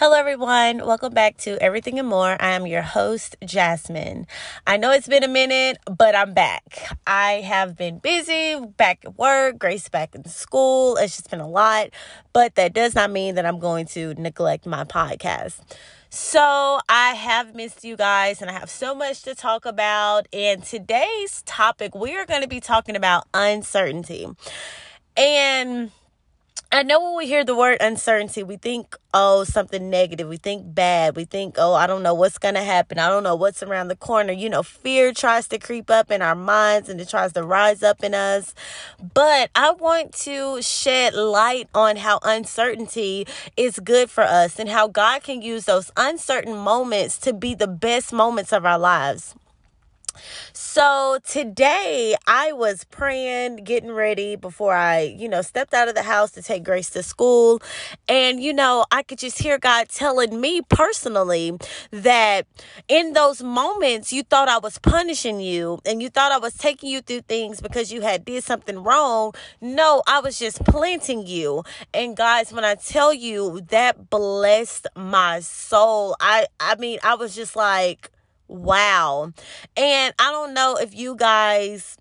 Hello, everyone. Welcome back to Everything and More. I am your host, Jasmine. I know it's been a minute, but I'm back. I have been busy, back at work, Grace back in school. It's just been a lot, but that does not mean that I'm going to neglect my podcast. So, I have missed you guys and I have so much to talk about. And today's topic, we are going to be talking about uncertainty. And I know when we hear the word uncertainty, we think, oh, something negative. We think bad. We think, oh, I don't know what's going to happen. I don't know what's around the corner. You know, fear tries to creep up in our minds and it tries to rise up in us. But I want to shed light on how uncertainty is good for us and how God can use those uncertain moments to be the best moments of our lives. So today I was praying, getting ready before I, you know, stepped out of the house to take Grace to school. And, you know, I could just hear God telling me personally that in those moments you thought I was punishing you and you thought I was taking you through things because you had did something wrong. No, I was just planting you. And guys, when I tell you that blessed my soul, I I mean, I was just like Wow. And I don't know if you guys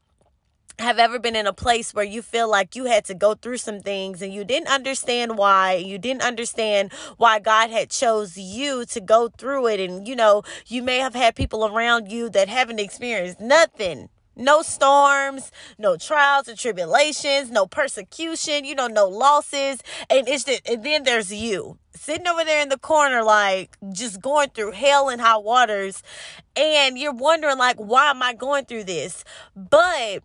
have ever been in a place where you feel like you had to go through some things and you didn't understand why you didn't understand why God had chose you to go through it and you know you may have had people around you that haven't experienced nothing no storms, no trials and tribulations, no persecution, you know, no losses. And it's just, and then there's you sitting over there in the corner, like just going through hell and hot waters. And you're wondering, like, why am I going through this? But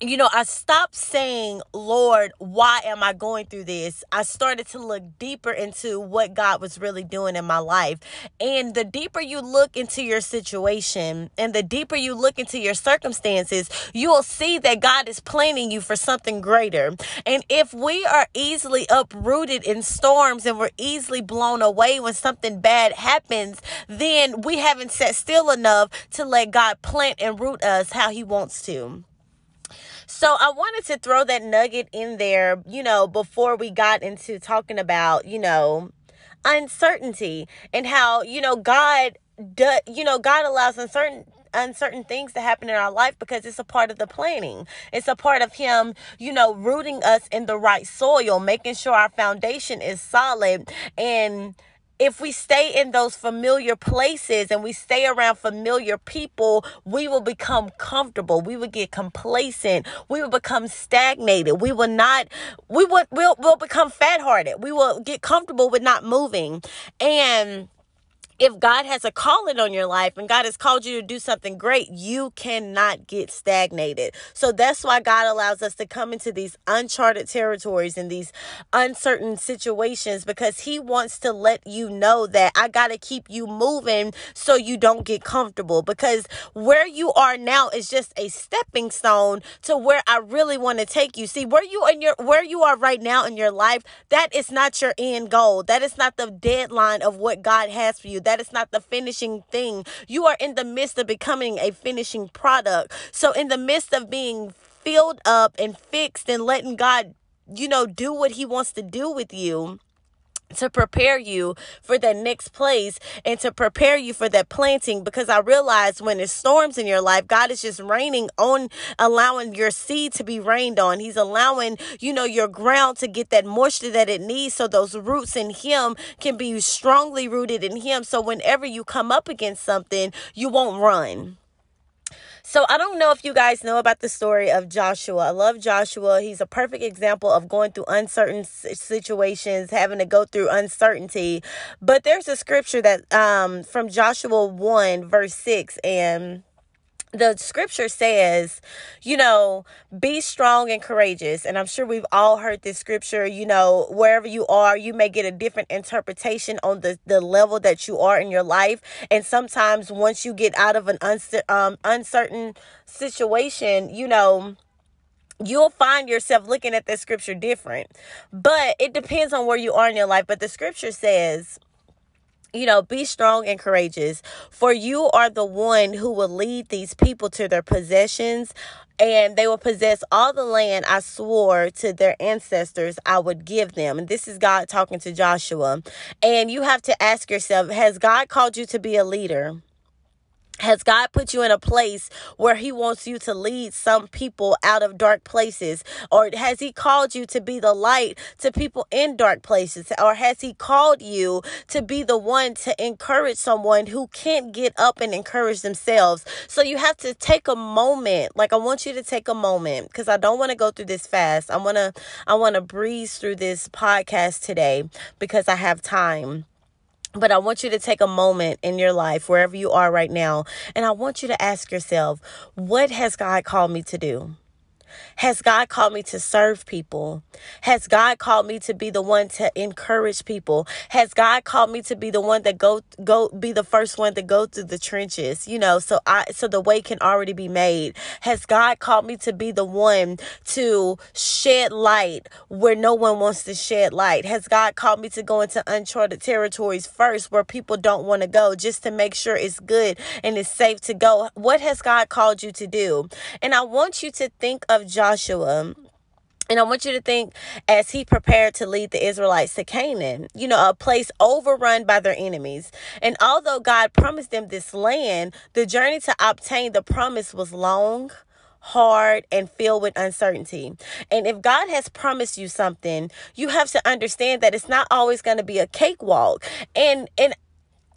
you know, I stopped saying, Lord, why am I going through this? I started to look deeper into what God was really doing in my life. And the deeper you look into your situation and the deeper you look into your circumstances, you will see that God is planning you for something greater. And if we are easily uprooted in storms and we're easily blown away when something bad happens, then we haven't sat still enough to let God plant and root us how He wants to. So I wanted to throw that nugget in there, you know, before we got into talking about, you know, uncertainty and how, you know, God does, you know, God allows uncertain uncertain things to happen in our life because it's a part of the planning. It's a part of Him, you know, rooting us in the right soil, making sure our foundation is solid and if we stay in those familiar places and we stay around familiar people, we will become comfortable. We will get complacent. We will become stagnated. We will not, we will, we'll, we'll become fat hearted. We will get comfortable with not moving. And if God has a calling on your life and God has called you to do something great, you cannot get stagnated. So that's why God allows us to come into these uncharted territories and these uncertain situations because He wants to let you know that I got to keep you moving so you don't get comfortable. Because where you are now is just a stepping stone to where I really want to take you. See, where you in your where you are right now in your life, that is not your end goal. That is not the deadline of what God has for you. That is not the finishing thing. You are in the midst of becoming a finishing product. So, in the midst of being filled up and fixed and letting God, you know, do what He wants to do with you to prepare you for that next place and to prepare you for that planting because I realize when it storms in your life, God is just raining on, allowing your seed to be rained on. He's allowing, you know, your ground to get that moisture that it needs so those roots in Him can be strongly rooted in Him. So whenever you come up against something, you won't run. So I don't know if you guys know about the story of Joshua. I love Joshua. He's a perfect example of going through uncertain situations, having to go through uncertainty. But there's a scripture that um from Joshua 1 verse 6 and the scripture says, you know, be strong and courageous. And I'm sure we've all heard this scripture, you know, wherever you are, you may get a different interpretation on the, the level that you are in your life. And sometimes once you get out of an um, uncertain situation, you know, you'll find yourself looking at the scripture different. But it depends on where you are in your life. But the scripture says, you know, be strong and courageous, for you are the one who will lead these people to their possessions and they will possess all the land I swore to their ancestors I would give them. And this is God talking to Joshua. And you have to ask yourself Has God called you to be a leader? Has God put you in a place where He wants you to lead some people out of dark places? Or has He called you to be the light to people in dark places? Or has He called you to be the one to encourage someone who can't get up and encourage themselves? So you have to take a moment. Like I want you to take a moment because I don't want to go through this fast. I want to I want to breeze through this podcast today because I have time. But I want you to take a moment in your life, wherever you are right now, and I want you to ask yourself, what has God called me to do? Has God called me to serve people? Has God called me to be the one to encourage people? Has God called me to be the one that go go be the first one to go through the trenches? You know, so I so the way can already be made. Has God called me to be the one to shed light where no one wants to shed light? Has God called me to go into uncharted territories first where people don't want to go just to make sure it's good and it's safe to go? What has God called you to do? And I want you to think of Joshua. And I want you to think as he prepared to lead the Israelites to Canaan, you know, a place overrun by their enemies. And although God promised them this land, the journey to obtain the promise was long, hard, and filled with uncertainty. And if God has promised you something, you have to understand that it's not always going to be a cakewalk. And and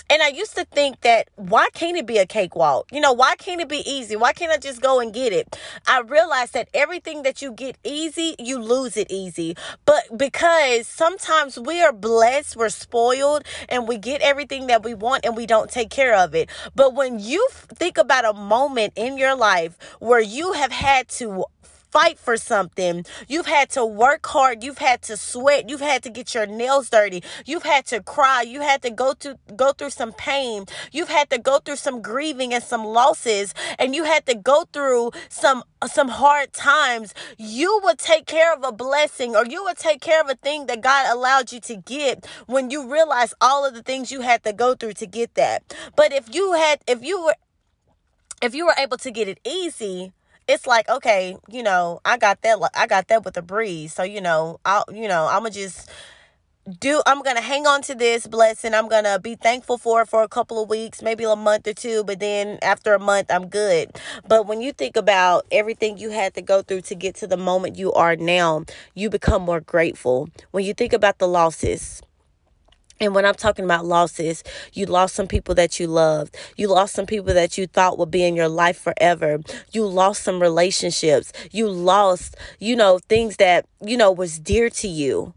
and I used to think that why can't it be a cakewalk? You know, why can't it be easy? Why can't I just go and get it? I realized that everything that you get easy, you lose it easy. But because sometimes we are blessed, we're spoiled, and we get everything that we want and we don't take care of it. But when you think about a moment in your life where you have had to fight for something. You've had to work hard. You've had to sweat. You've had to get your nails dirty. You've had to cry. You had to go to go through some pain. You've had to go through some grieving and some losses and you had to go through some some hard times. You would take care of a blessing or you would take care of a thing that God allowed you to get when you realize all of the things you had to go through to get that. But if you had if you were if you were able to get it easy, it's like okay you know i got that i got that with a breeze. So you know i'll you know i'm gonna just do i'm gonna hang on to this blessing. I'm gonna be thankful for it for a couple of weeks maybe a month or two but then after a month i'm good. But when you think about everything you had to go through to get to the moment you are now you become more grateful. When you think about the losses and when I'm talking about losses, you lost some people that you loved. You lost some people that you thought would be in your life forever. You lost some relationships. You lost, you know, things that, you know, was dear to you.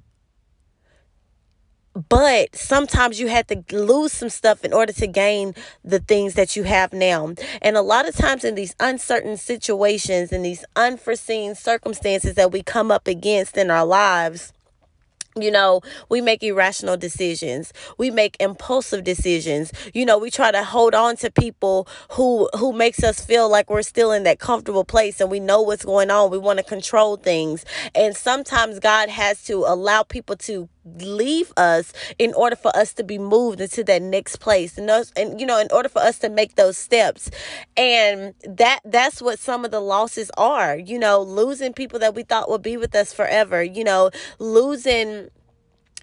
But sometimes you had to lose some stuff in order to gain the things that you have now. And a lot of times in these uncertain situations and these unforeseen circumstances that we come up against in our lives, you know we make irrational decisions. We make impulsive decisions. You know we try to hold on to people who who makes us feel like we're still in that comfortable place and we know what's going on. We want to control things. And sometimes god has to allow people to leave us in order for us to be moved into that next place and those, and you know in order for us to make those steps and that that's what some of the losses are you know losing people that we thought would be with us forever you know losing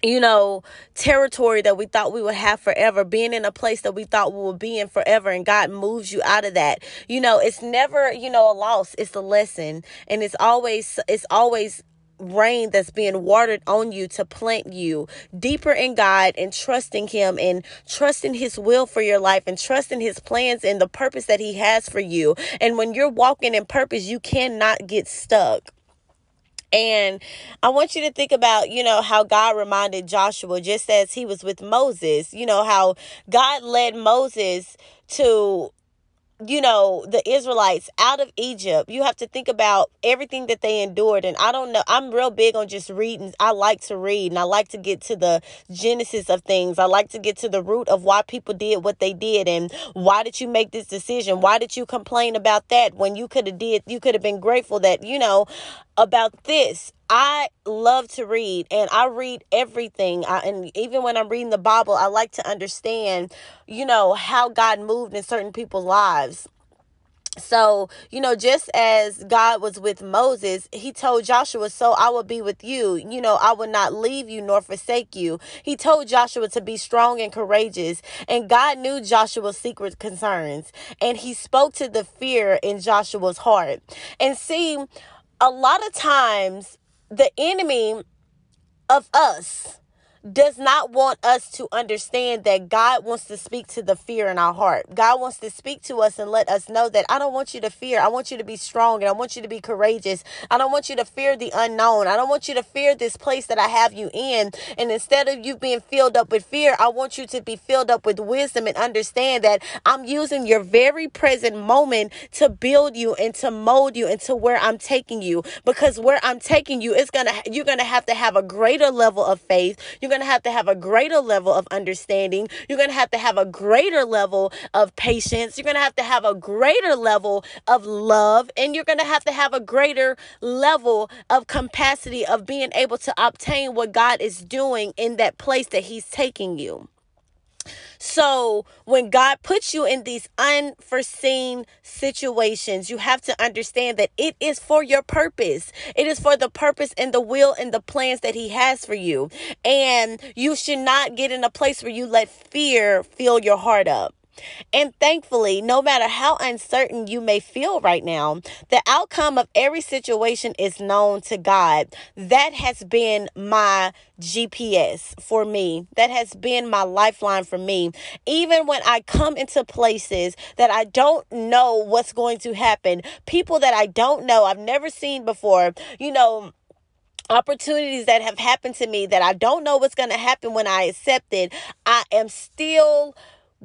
you know, territory that we thought we would have forever, being in a place that we thought we would be in forever, and God moves you out of that. You know, it's never, you know, a loss, it's a lesson. And it's always, it's always rain that's being watered on you to plant you deeper in God and trusting Him and trusting His will for your life and trusting His plans and the purpose that He has for you. And when you're walking in purpose, you cannot get stuck. And I want you to think about, you know, how God reminded Joshua, just as he was with Moses, you know, how God led Moses to you know, the Israelites out of Egypt, you have to think about everything that they endured. And I don't know, I'm real big on just reading. I like to read and I like to get to the genesis of things. I like to get to the root of why people did what they did and why did you make this decision? Why did you complain about that when you could have did you could have been grateful that, you know, about this. I love to read and I read everything. I, and even when I'm reading the Bible, I like to understand, you know, how God moved in certain people's lives. So, you know, just as God was with Moses, he told Joshua, So I will be with you. You know, I will not leave you nor forsake you. He told Joshua to be strong and courageous. And God knew Joshua's secret concerns. And he spoke to the fear in Joshua's heart. And see, a lot of times the enemy of us does not want us to understand that God wants to speak to the fear in our heart. God wants to speak to us and let us know that I don't want you to fear. I want you to be strong and I want you to be courageous. I don't want you to fear the unknown. I don't want you to fear this place that I have you in. And instead of you being filled up with fear, I want you to be filled up with wisdom and understand that I'm using your very present moment to build you and to mold you into where I'm taking you. Because where I'm taking you, it's gonna you're gonna have to have a greater level of faith. You're going to have to have a greater level of understanding. You're going to have to have a greater level of patience. You're going to have to have a greater level of love. And you're going to have to have a greater level of capacity of being able to obtain what God is doing in that place that He's taking you. So, when God puts you in these unforeseen situations, you have to understand that it is for your purpose. It is for the purpose and the will and the plans that He has for you. And you should not get in a place where you let fear fill your heart up. And thankfully, no matter how uncertain you may feel right now, the outcome of every situation is known to God. That has been my GPS for me. That has been my lifeline for me. Even when I come into places that I don't know what's going to happen, people that I don't know, I've never seen before, you know opportunities that have happened to me that I don't know what's going to happen when I accept it, I am still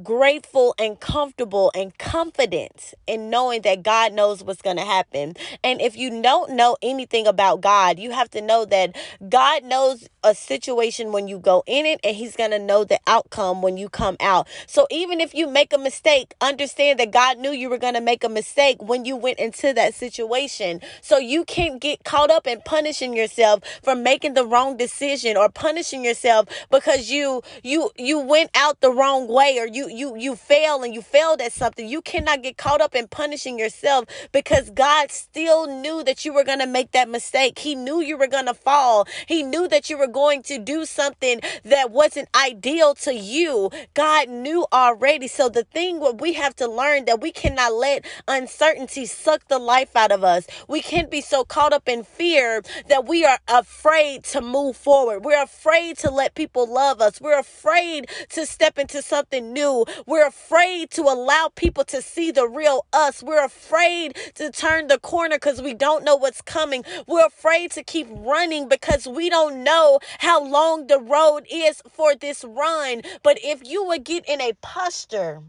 grateful and comfortable and confident in knowing that God knows what's going to happen. And if you don't know anything about God, you have to know that God knows a situation when you go in it and he's going to know the outcome when you come out. So even if you make a mistake, understand that God knew you were going to make a mistake when you went into that situation. So you can't get caught up in punishing yourself for making the wrong decision or punishing yourself because you you you went out the wrong way or you you you fail and you failed at something, you cannot get caught up in punishing yourself because God still knew that you were going to make that mistake. He knew you were going to fall. He knew that you were going to do something that wasn't ideal to you. God knew already. So the thing what we have to learn that we cannot let uncertainty suck the life out of us. We can't be so caught up in fear that we are afraid to move forward. We're afraid to let people love us. We're afraid to step into something new. We're afraid to allow people to see the real us. We're afraid to turn the corner because we don't know what's coming. We're afraid to keep running because we don't know how long the road is for this run. But if you would get in a posture,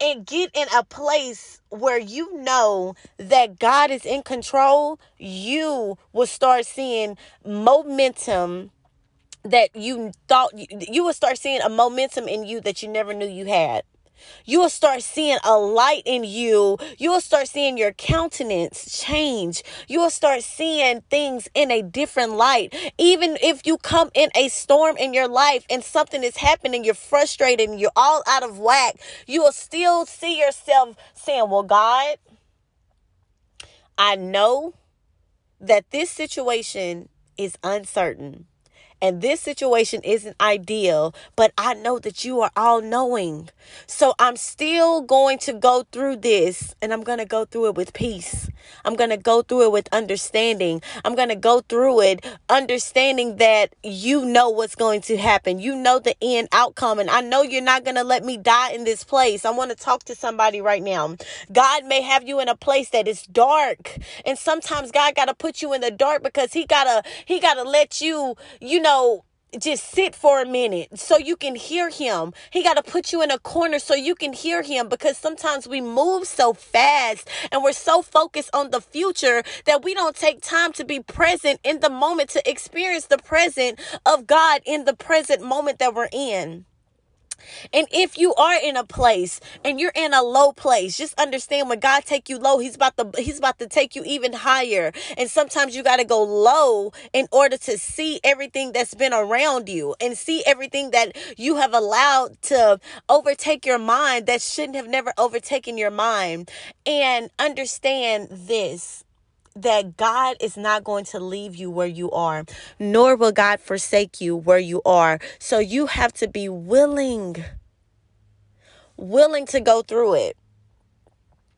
and get in a place where you know that God is in control, you will start seeing momentum that you thought you, you will start seeing a momentum in you that you never knew you had. You will start seeing a light in you. You will start seeing your countenance change. You will start seeing things in a different light. Even if you come in a storm in your life and something is happening, you're frustrated and you're all out of whack, you will still see yourself saying, Well, God, I know that this situation is uncertain and this situation isn't ideal, but I know that you are all knowing. So I'm still going to go through this and I'm going to go through it with peace. I'm going to go through it with understanding. I'm going to go through it understanding that you know what's going to happen. You know the end outcome. And I know you're not going to let me die in this place. I want to talk to somebody right now. God may have you in a place that is dark. And sometimes God got to put you in the dark because he got to, he got to let you, you know, know, just sit for a minute so you can hear him. He got to put you in a corner so you can hear him because sometimes we move so fast and we're so focused on the future that we don't take time to be present in the moment to experience the present of God in the present moment that we're in. And if you are in a place and you're in a low place, just understand when God take you low, he's about to he's about to take you even higher. And sometimes you got to go low in order to see everything that's been around you and see everything that you have allowed to overtake your mind that shouldn't have never overtaken your mind. And understand this that God is not going to leave you where you are, nor will God forsake you where you are. So you have to be willing, willing to go through it.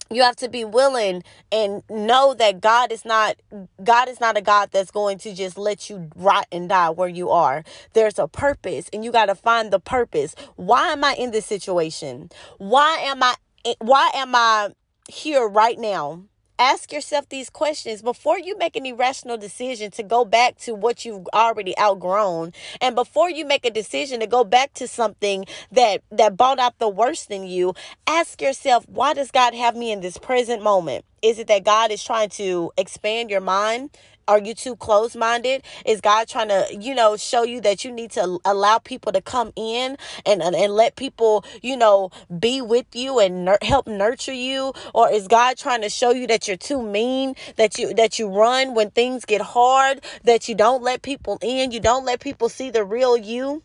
You have to be willing and know that God is not God is not a God that's going to just let you rot and die where you are. There's a purpose and you got to find the purpose. Why am I in this situation? Why am I why am I here right now? Ask yourself these questions before you make an irrational decision to go back to what you've already outgrown and before you make a decision to go back to something that that brought out the worst in you ask yourself why does god have me in this present moment? Is it that god is trying to expand your mind are you too close minded? Is God trying to, you know, show you that you need to allow people to come in and, and, and let people, you know, be with you and nur- help nurture you? Or is God trying to show you that you're too mean, that you, that you run when things get hard, that you don't let people in, you don't let people see the real you?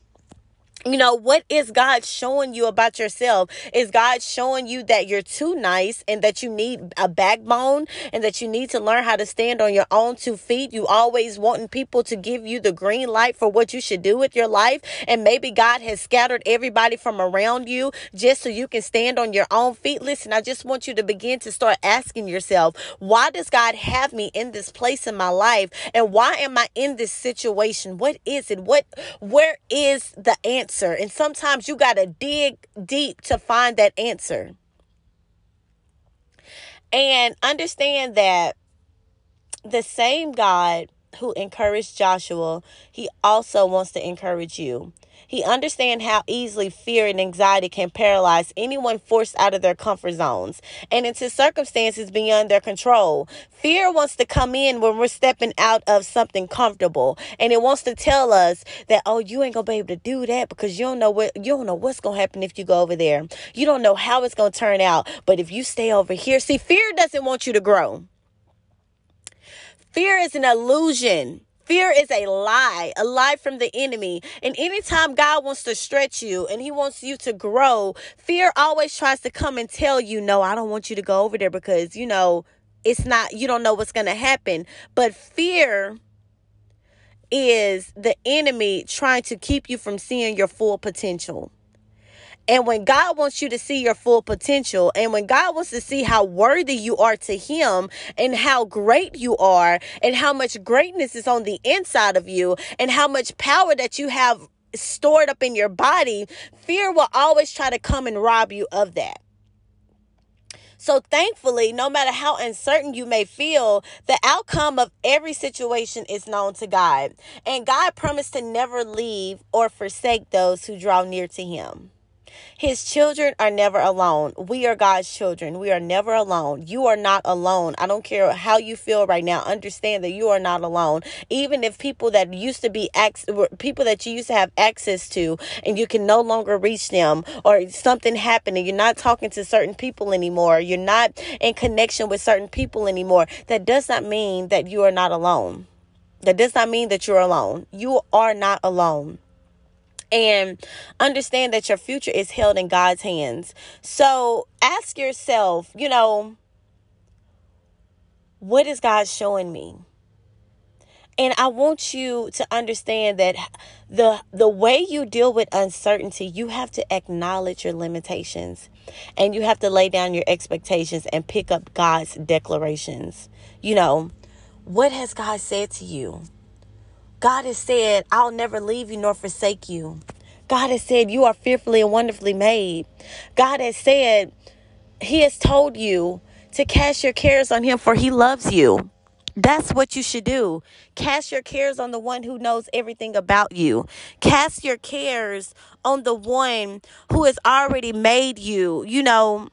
You know what is god showing you about yourself? Is god showing you that you're too nice and that you need a backbone and that you need to learn how to stand on your own two feet? You always wanting people to give you the green light for what you should do with your life and maybe god has scattered everybody from around you just so you can stand on your own feet? Listen i just want you to begin to start asking yourself why does god have me in this place in my life and why am i in this situation? What is it? What where is the answer answer. And sometimes you got to dig deep to find that answer. And understand that the same God who encouraged Joshua, he also wants to encourage you. He understands how easily fear and anxiety can paralyze anyone forced out of their comfort zones and into circumstances beyond their control. Fear wants to come in when we're stepping out of something comfortable and it wants to tell us that, oh, you ain't gonna be able to do that because you don't know what you don't know what's gonna happen if you go over there. You don't know how it's gonna turn out. But if you stay over here, see, fear doesn't want you to grow. Fear is an illusion. Fear is a lie, a lie from the enemy. And anytime God wants to stretch you and He wants you to grow, fear always tries to come and tell you, no, I don't want you to go over there because, you know, it's not, you don't know what's going to happen. But fear is the enemy trying to keep you from seeing your full potential. And when God wants you to see your full potential, and when God wants to see how worthy you are to Him, and how great you are, and how much greatness is on the inside of you, and how much power that you have stored up in your body, fear will always try to come and rob you of that. So, thankfully, no matter how uncertain you may feel, the outcome of every situation is known to God. And God promised to never leave or forsake those who draw near to Him. His children are never alone. We are God's children. We are never alone. You are not alone. I don't care how you feel right now. Understand that you are not alone. Even if people that used to be ex- people that you used to have access to and you can no longer reach them or something happened and you're not talking to certain people anymore, you're not in connection with certain people anymore, that does not mean that you are not alone. That does not mean that you're alone. You are not alone and understand that your future is held in God's hands. So ask yourself, you know, what is God showing me? And I want you to understand that the the way you deal with uncertainty, you have to acknowledge your limitations and you have to lay down your expectations and pick up God's declarations. You know, what has God said to you? God has said, I'll never leave you nor forsake you. God has said, You are fearfully and wonderfully made. God has said, He has told you to cast your cares on Him, for He loves you. That's what you should do. Cast your cares on the one who knows everything about you. Cast your cares on the one who has already made you, you know,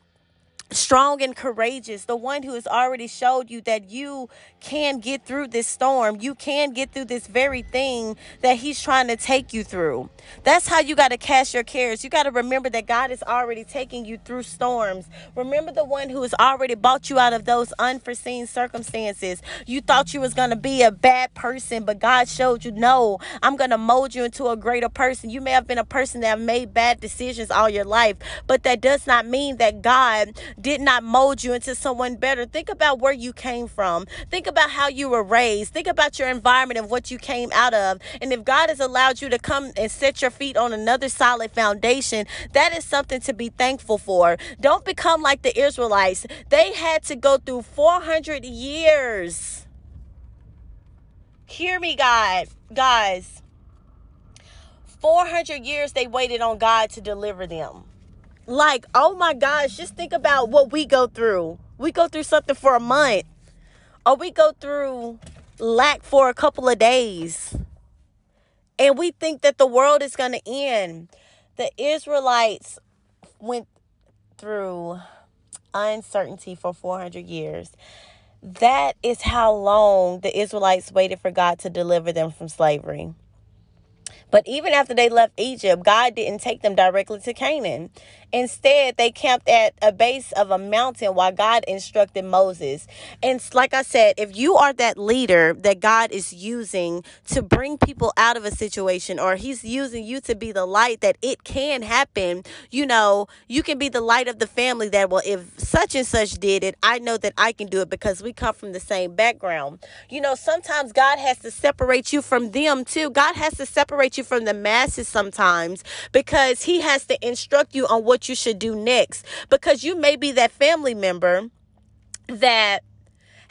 strong and courageous, the one who has already showed you that you can get through this storm. You can get through this very thing that he's trying to take you through. That's how you got to cast your cares. You got to remember that God is already taking you through storms. Remember the one who has already bought you out of those unforeseen circumstances. You thought you was going to be a bad person, but God showed you, no, I'm going to mold you into a greater person. You may have been a person that made bad decisions all your life, but that does not mean that God did not mold you into someone better. Think about where you came from. Think about how you were raised. Think about your environment and what you came out of. And if God has allowed you to come and set your feet on another solid foundation, that is something to be thankful for. Don't become like the Israelites. They had to go through 400 years. Hear me, God. Guys. 400 years they waited on God to deliver them. Like, oh my gosh, just think about what we go through. We go through something for a month, or we go through lack for a couple of days. And we think that the world is going to end. The Israelites went through uncertainty for 400 years. That is how long the Israelites waited for God to deliver them from slavery. But even after they left Egypt, God didn't take them directly to Canaan. Instead, they camped at a base of a mountain while God instructed Moses. And like I said, if you are that leader that God is using to bring people out of a situation, or He's using you to be the light that it can happen, you know, you can be the light of the family that, well, if such and such did it, I know that I can do it because we come from the same background. You know, sometimes God has to separate you from them too. God has to separate you from the masses sometimes because He has to instruct you on what what you should do next because you may be that family member that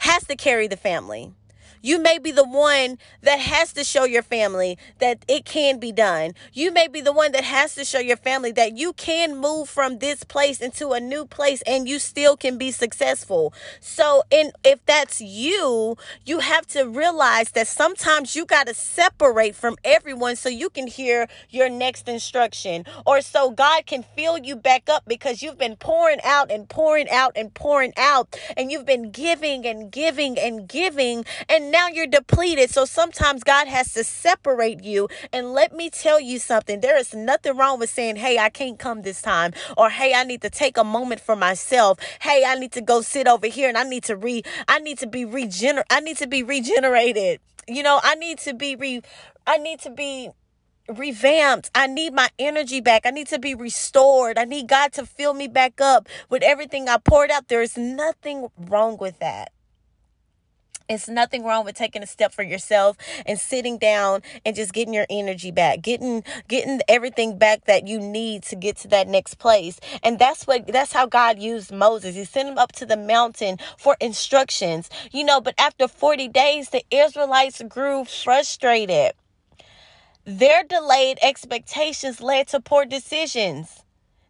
has to carry the family. You may be the one that has to show your family that it can be done. You may be the one that has to show your family that you can move from this place into a new place and you still can be successful. So, and if that's you, you have to realize that sometimes you got to separate from everyone so you can hear your next instruction or so God can fill you back up because you've been pouring out and pouring out and pouring out and you've been giving and giving and giving and now you're depleted. So sometimes God has to separate you. And let me tell you something there is nothing wrong with saying, Hey, I can't come this time. Or, Hey, I need to take a moment for myself. Hey, I need to go sit over here and I need to re, I need to be regener, I need to be regenerated. You know, I need to be re, I need to be revamped. I need my energy back. I need to be restored. I need God to fill me back up with everything I poured out. There is nothing wrong with that. It's nothing wrong with taking a step for yourself and sitting down and just getting your energy back, getting getting everything back that you need to get to that next place. And that's what that's how God used Moses. He sent him up to the mountain for instructions. You know, but after 40 days the Israelites grew frustrated. Their delayed expectations led to poor decisions.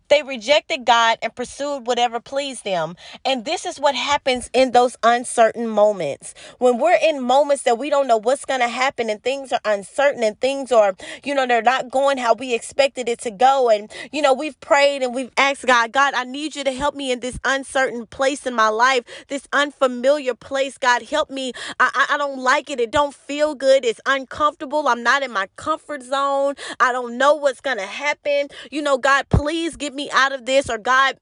They rejected God and pursued whatever pleased them. And this is what happens in those uncertain moments. When we're in moments that we don't know what's going to happen and things are uncertain and things are, you know, they're not going how we expected it to go. And, you know, we've prayed and we've asked God, God, I need you to help me in this uncertain place in my life, this unfamiliar place. God, help me. I, I, I don't like it. It don't feel good. It's uncomfortable. I'm not in my comfort zone. I don't know what's going to happen. You know, God, please give me me out of this or God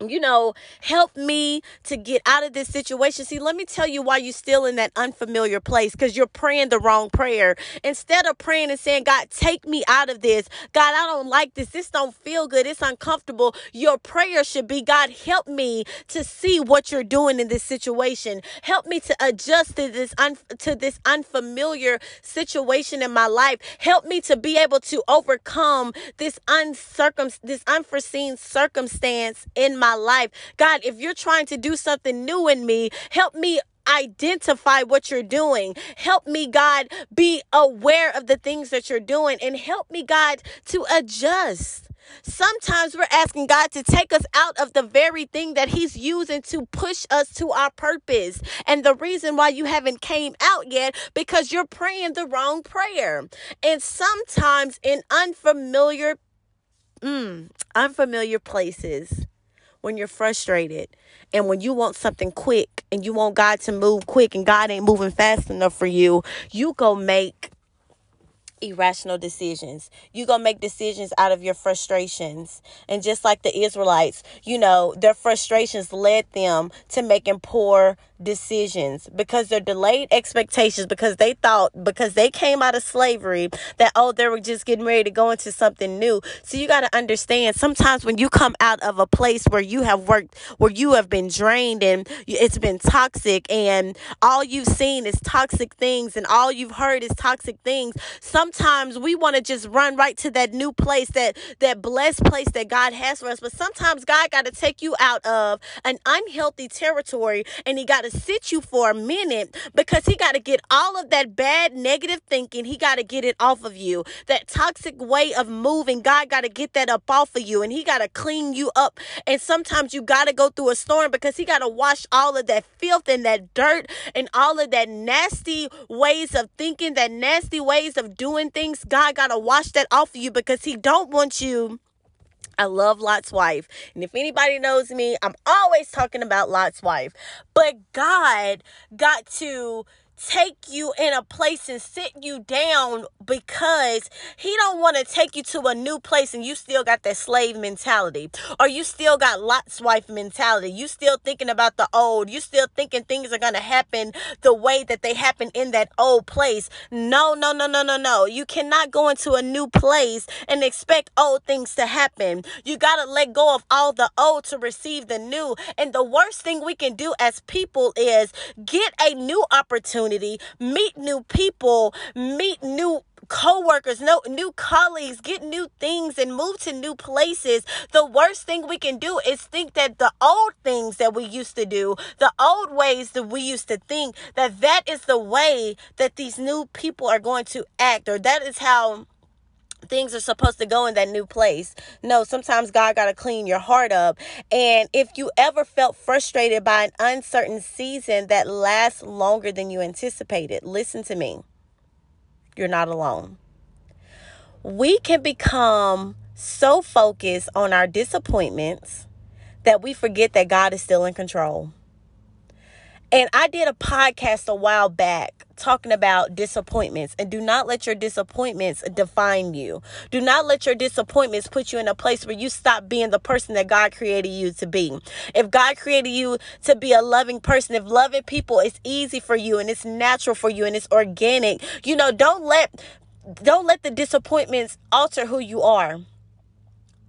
you know, help me to get out of this situation. See, let me tell you why you're still in that unfamiliar place because you're praying the wrong prayer. Instead of praying and saying, God, take me out of this. God, I don't like this. This don't feel good. It's uncomfortable. Your prayer should be, God, help me to see what you're doing in this situation. Help me to adjust to this un- to this unfamiliar situation in my life. Help me to be able to overcome this uncircum this unforeseen circumstance in my my life. God, if you're trying to do something new in me, help me identify what you're doing. Help me, God, be aware of the things that you're doing and help me, God, to adjust. Sometimes we're asking God to take us out of the very thing that he's using to push us to our purpose. And the reason why you haven't came out yet because you're praying the wrong prayer. And sometimes in unfamiliar mm, unfamiliar places when you're frustrated and when you want something quick and you want God to move quick and God ain't moving fast enough for you, you go make irrational decisions. You're gonna make decisions out of your frustrations. And just like the Israelites, you know, their frustrations led them to making poor decisions because their delayed expectations because they thought because they came out of slavery that oh they were just getting ready to go into something new so you got to understand sometimes when you come out of a place where you have worked where you have been drained and it's been toxic and all you've seen is toxic things and all you've heard is toxic things sometimes we want to just run right to that new place that that blessed place that God has for us but sometimes God got to take you out of an unhealthy territory and he got to sit you for a minute because he got to get all of that bad negative thinking. He got to get it off of you. That toxic way of moving, God got to get that up off of you and he got to clean you up. And sometimes you got to go through a storm because he got to wash all of that filth and that dirt and all of that nasty ways of thinking, that nasty ways of doing things. God got to wash that off of you because he don't want you I love Lot's wife. And if anybody knows me, I'm always talking about Lot's wife. But God got to take you in a place and sit you down because he don't want to take you to a new place and you still got that slave mentality or you still got Lot's wife mentality. You still thinking about the old. You still thinking things are going to happen the way that they happen in that old place. No, no, no, no, no, no. You cannot go into a new place and expect old things to happen. You got to let go of all the old to receive the new. And the worst thing we can do as people is get a new opportunity meet new people, meet new co-workers no new colleagues get new things and move to new places. The worst thing we can do is think that the old things that we used to do the old ways that we used to think that that is the way that these new people are going to act or that is how things are supposed to go in that new place. No, sometimes God got to clean your heart up. And if you ever felt frustrated by an uncertain season that lasts longer than you anticipated, listen to me. You're not alone. We can become so focused on our disappointments that we forget that God is still in control. And I did a podcast a while back talking about disappointments and do not let your disappointments define you. Do not let your disappointments put you in a place where you stop being the person that God created you to be. If God created you to be a loving person, if loving people is easy for you and it's natural for you and it's organic, you know, don't let don't let the disappointments alter who you are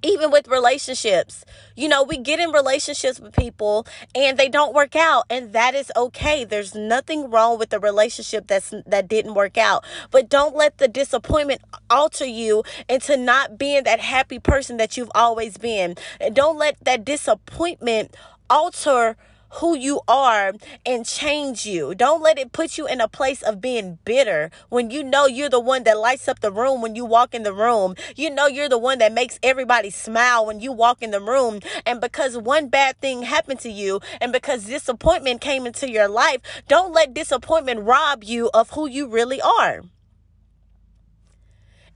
even with relationships. You know, we get in relationships with people and they don't work out and that is okay. There's nothing wrong with the relationship that's that didn't work out. But don't let the disappointment alter you into not being that happy person that you've always been. And don't let that disappointment alter who you are and change you. Don't let it put you in a place of being bitter when you know you're the one that lights up the room when you walk in the room. You know you're the one that makes everybody smile when you walk in the room. And because one bad thing happened to you and because disappointment came into your life, don't let disappointment rob you of who you really are.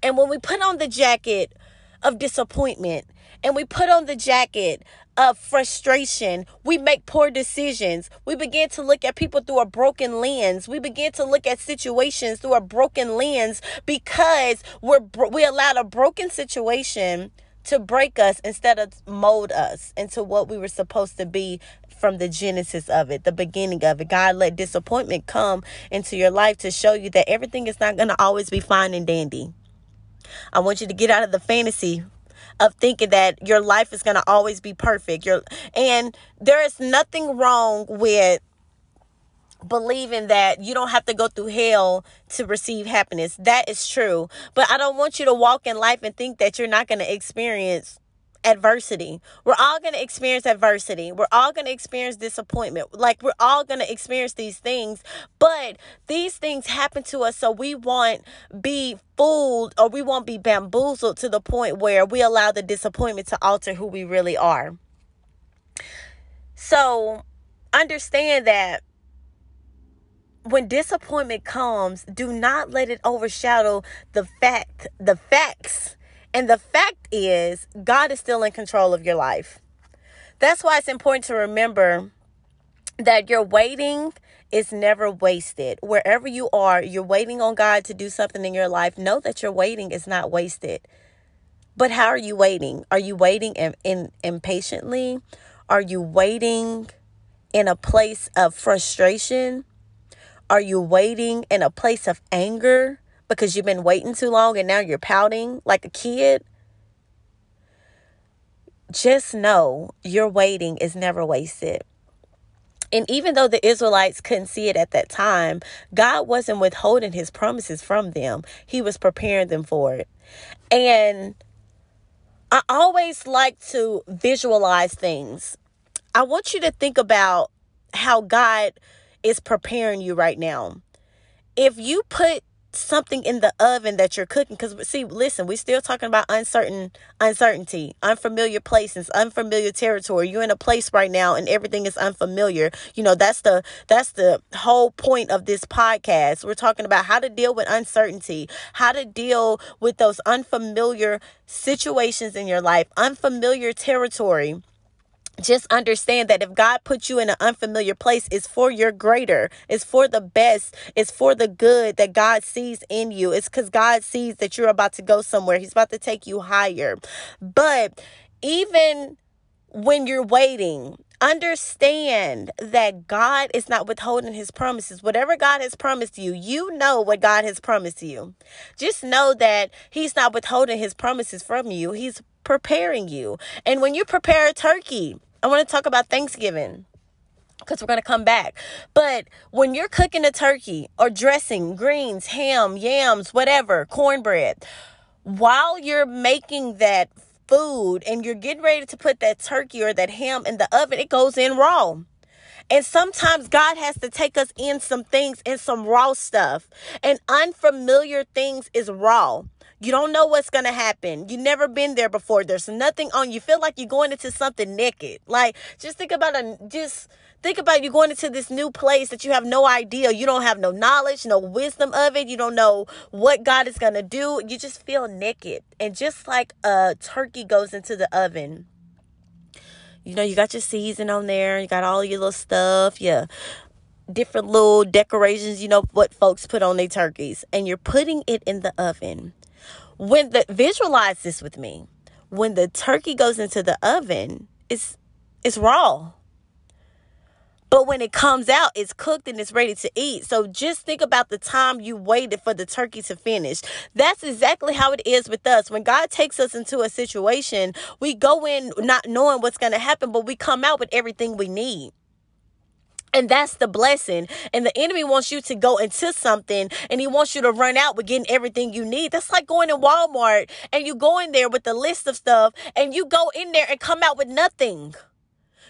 And when we put on the jacket of disappointment and we put on the jacket of frustration. We make poor decisions. We begin to look at people through a broken lens. We begin to look at situations through a broken lens because we're we allowed a broken situation to break us instead of mold us into what we were supposed to be from the genesis of it, the beginning of it. God let disappointment come into your life to show you that everything is not going to always be fine and dandy. I want you to get out of the fantasy of thinking that your life is going to always be perfect. And there is nothing wrong with believing that you don't have to go through hell to receive happiness. That is true. But I don't want you to walk in life and think that you're not going to experience adversity. We're all going to experience adversity. We're all going to experience disappointment. Like we're all going to experience these things, but these things happen to us so we won't be fooled or we won't be bamboozled to the point where we allow the disappointment to alter who we really are. So, understand that when disappointment comes, do not let it overshadow the fact, the facts and the fact is, God is still in control of your life. That's why it's important to remember that your waiting is never wasted. Wherever you are, you're waiting on God to do something in your life. Know that your waiting is not wasted. But how are you waiting? Are you waiting in, in impatiently? Are you waiting in a place of frustration? Are you waiting in a place of anger because you've been waiting too long and now you're pouting like a kid? Just know your waiting is never wasted. And even though the Israelites couldn't see it at that time, God wasn't withholding his promises from them. He was preparing them for it. And I always like to visualize things. I want you to think about how God is preparing you right now. If you put something in the oven that you're cooking because see listen we're still talking about uncertain uncertainty unfamiliar places unfamiliar territory. You're in a place right now and everything is unfamiliar. You know that's the that's the whole point of this podcast. We're talking about how to deal with uncertainty how to deal with those unfamiliar situations in your life unfamiliar territory just understand that if God put you in an unfamiliar place, it's for your greater, it's for the best, it's for the good that God sees in you. It's because God sees that you're about to go somewhere, He's about to take you higher. But even when you're waiting, understand that God is not withholding his promises. Whatever God has promised you, you know what God has promised you. Just know that he's not withholding his promises from you. He's preparing you. And when you prepare a turkey, I want to talk about Thanksgiving because we're going to come back. But when you're cooking a turkey or dressing, greens, ham, yams, whatever, cornbread, while you're making that food and you're getting ready to put that turkey or that ham in the oven, it goes in raw. And sometimes God has to take us in some things and some raw stuff. And unfamiliar things is raw. You don't know what's going to happen. You've never been there before. There's nothing on you. Feel like you're going into something naked. Like just think about a just think about you going into this new place that you have no idea. You don't have no knowledge, no wisdom of it. You don't know what God is going to do. You just feel naked. And just like a turkey goes into the oven, you know, you got your season on there, you got all your little stuff, your different little decorations, you know, what folks put on their turkeys, and you're putting it in the oven when the visualize this with me. When the turkey goes into the oven it's it's raw. But when it comes out it's cooked and it's ready to eat. So just think about the time you waited for the turkey to finish. That's exactly how it is with us. When god takes us into a situation we go in not knowing what's going to happen but we come out with everything we need and that's the blessing. And the enemy wants you to go into something and he wants you to run out with getting everything you need. That's like going to Walmart and you go in there with a list of stuff and you go in there and come out with nothing.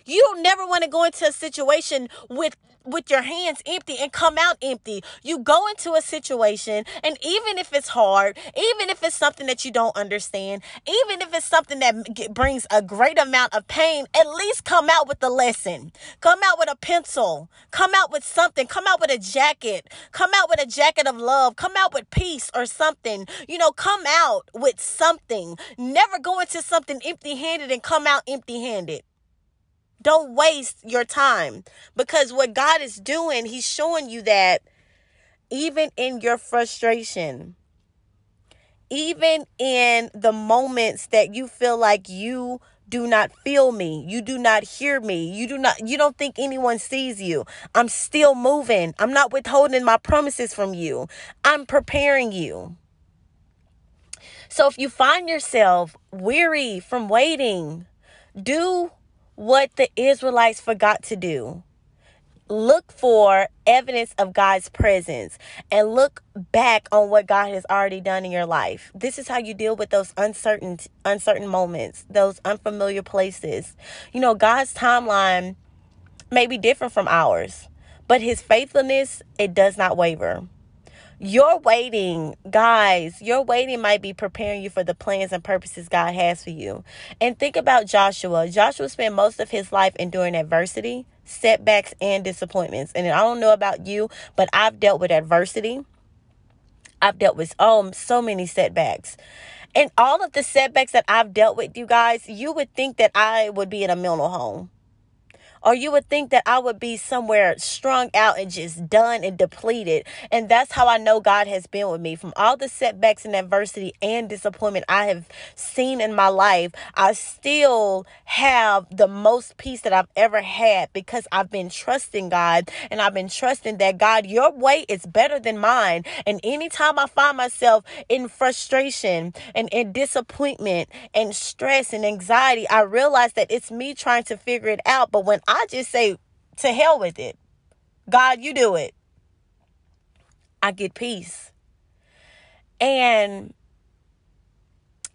You don't never want to go into a situation with with your hands empty and come out empty. You go into a situation, and even if it's hard, even if it's something that you don't understand, even if it's something that brings a great amount of pain, at least come out with a lesson. Come out with a pencil. Come out with something. Come out with a jacket. Come out with a jacket of love. Come out with peace or something. You know, come out with something. Never go into something empty handed and come out empty handed. Don't waste your time. Because what God is doing, He's showing you that even in your frustration, even in the moments that you feel like you do not feel me you do not hear me you do not you don't think anyone sees you i'm still moving. I'm not withholding my promises from you. I'm preparing you. So if you find yourself weary from waiting do what the Israelites forgot to do. Look for evidence of God's presence and look back on what God has already done in your life. This is how you deal with those uncertain uncertain moments, those unfamiliar places. You know, God's timeline may be different from ours, but his faithfulness, it does not waver. Your waiting, guys, your waiting might be preparing you for the plans and purposes God has for you. And think about Joshua. Joshua spent most of his life enduring adversity, setbacks, and disappointments. And I don't know about you, but I've dealt with adversity. I've dealt with um so many setbacks. And all of the setbacks that I've dealt with, you guys, you would think that I would be in a mental home or you would think that I would be somewhere strung out and just done and depleted. And that's how I know God has been with me. From all the setbacks and adversity and disappointment I have seen in my life, I still have the most peace that I've ever had because I've been trusting God and I've been trusting that God, your way is better than mine. And anytime I find myself in frustration and in disappointment and stress and anxiety, I realize that it's me trying to figure it out. But when I just say, to hell with it. God, you do it. I get peace. And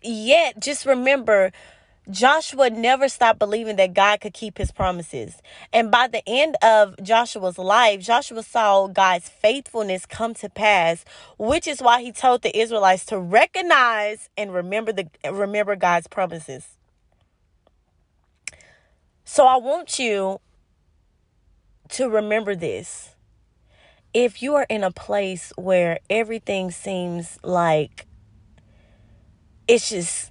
yet, just remember, Joshua never stopped believing that God could keep his promises. And by the end of Joshua's life, Joshua saw God's faithfulness come to pass, which is why he told the Israelites to recognize and remember the remember God's promises. So I want you to remember this. If you are in a place where everything seems like it's just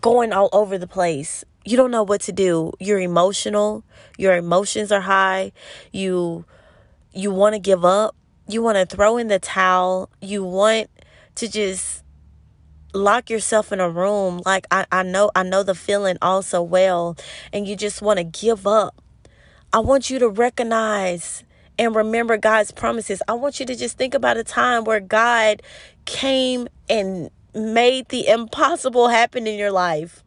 going all over the place, you don't know what to do. You're emotional, your emotions are high, you you want to give up, you want to throw in the towel, you want to just lock yourself in a room like I, I know I know the feeling all so well and you just want to give up. I want you to recognize and remember God's promises. I want you to just think about a time where God came and made the impossible happen in your life.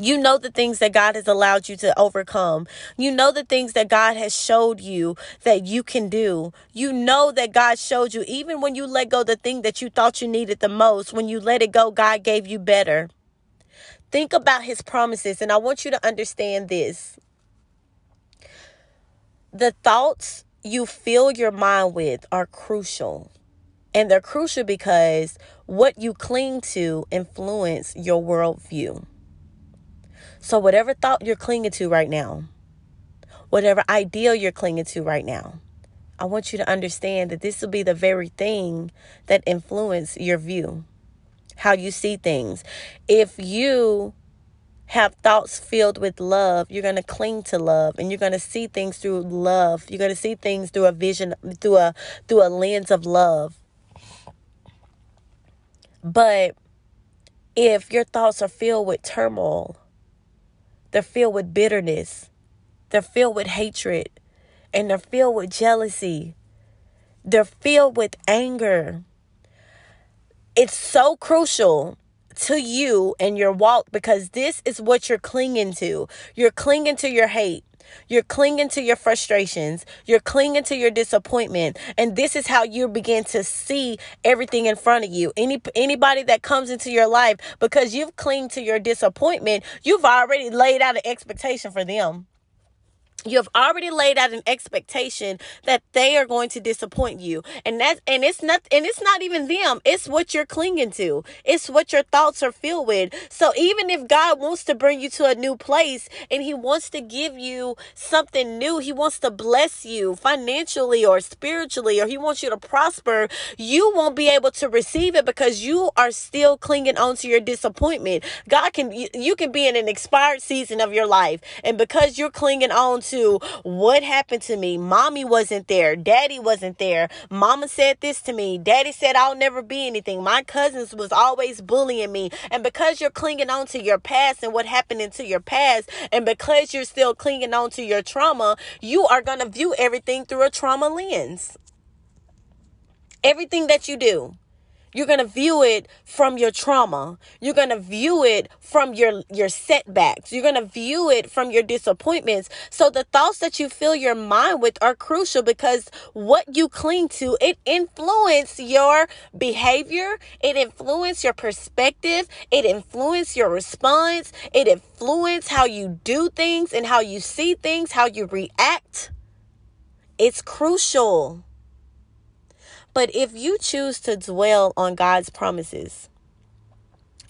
You know the things that God has allowed you to overcome. You know the things that God has showed you that you can do. You know that God showed you, even when you let go the thing that you thought you needed the most, when you let it go, God gave you better. Think about his promises, and I want you to understand this. The thoughts you fill your mind with are crucial. And they're crucial because what you cling to influence your worldview. So, whatever thought you're clinging to right now, whatever ideal you're clinging to right now, I want you to understand that this will be the very thing that influence your view, how you see things. If you have thoughts filled with love, you're going to cling to love and you're going to see things through love. You're going to see things through a vision through a through a lens of love. But if your thoughts are filled with turmoil, they're filled with bitterness. They're filled with hatred. And they're filled with jealousy. They're filled with anger. It's so crucial to you and your walk because this is what you're clinging to. You're clinging to your hate. You're clinging to your frustrations. You're clinging to your disappointment. And this is how you begin to see everything in front of you. Any anybody that comes into your life because you've clinged to your disappointment, you've already laid out an expectation for them you have already laid out an expectation that they are going to disappoint you. And that and it's not and it's not even them. It's what you're clinging to. It's what your thoughts are filled with. So even if god wants to bring you to a new place and he wants to give you something new he wants to bless you financially or spiritually or he wants you to prosper you won't be able to receive it because you are still clinging on to your disappointment. God can you can be in an expired season of your life. And because you're clinging on to what happened to me. Mommy wasn't there. Daddy wasn't there. Mama said this to me. Daddy said I'll never be anything. My cousins was always bullying me. And because you're clinging on to your past and what happened into your past, and because you're still clinging on to your trauma, you are going to view everything through a trauma lens. Everything that you do. You're going to view it from your trauma. You're going to view it from your your setbacks. You're going to view it from your disappointments. So the thoughts that you fill your mind with are crucial because what you cling to, it influence your behavior, it influence your perspective, it influence your response, it influence how you do things and how you see things, how you react. It's crucial. But if you choose to dwell on God's promises,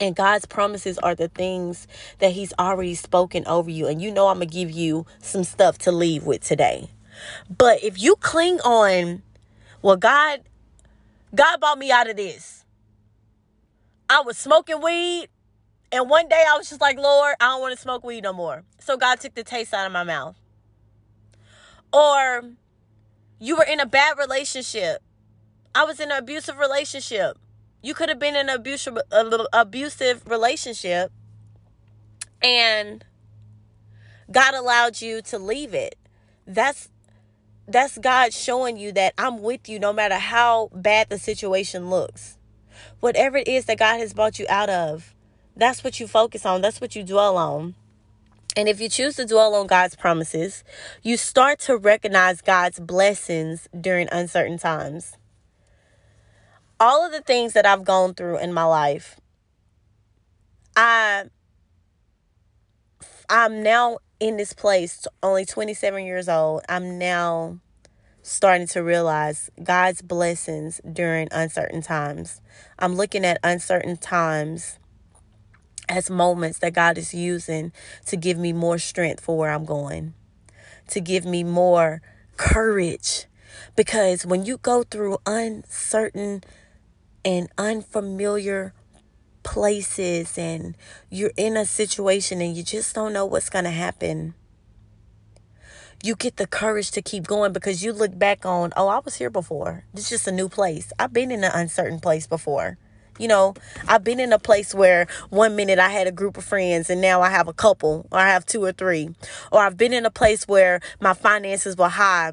and God's promises are the things that He's already spoken over you. And you know, I'm going to give you some stuff to leave with today. But if you cling on, well, God, God bought me out of this. I was smoking weed. And one day I was just like, Lord, I don't want to smoke weed no more. So God took the taste out of my mouth. Or you were in a bad relationship. I was in an abusive relationship. You could have been in an abusive, abusive relationship and God allowed you to leave it. That's that's God showing you that I'm with you no matter how bad the situation looks. Whatever it is that God has brought you out of, that's what you focus on, that's what you dwell on. And if you choose to dwell on God's promises, you start to recognize God's blessings during uncertain times. All of the things that I've gone through in my life, I I'm now in this place, only 27 years old. I'm now starting to realize God's blessings during uncertain times. I'm looking at uncertain times as moments that God is using to give me more strength for where I'm going, to give me more courage. Because when you go through uncertain and unfamiliar places and you're in a situation and you just don't know what's going to happen, you get the courage to keep going because you look back on, oh, I was here before. This is just a new place. I've been in an uncertain place before. You know, I've been in a place where one minute I had a group of friends and now I have a couple or I have two or three. Or I've been in a place where my finances were high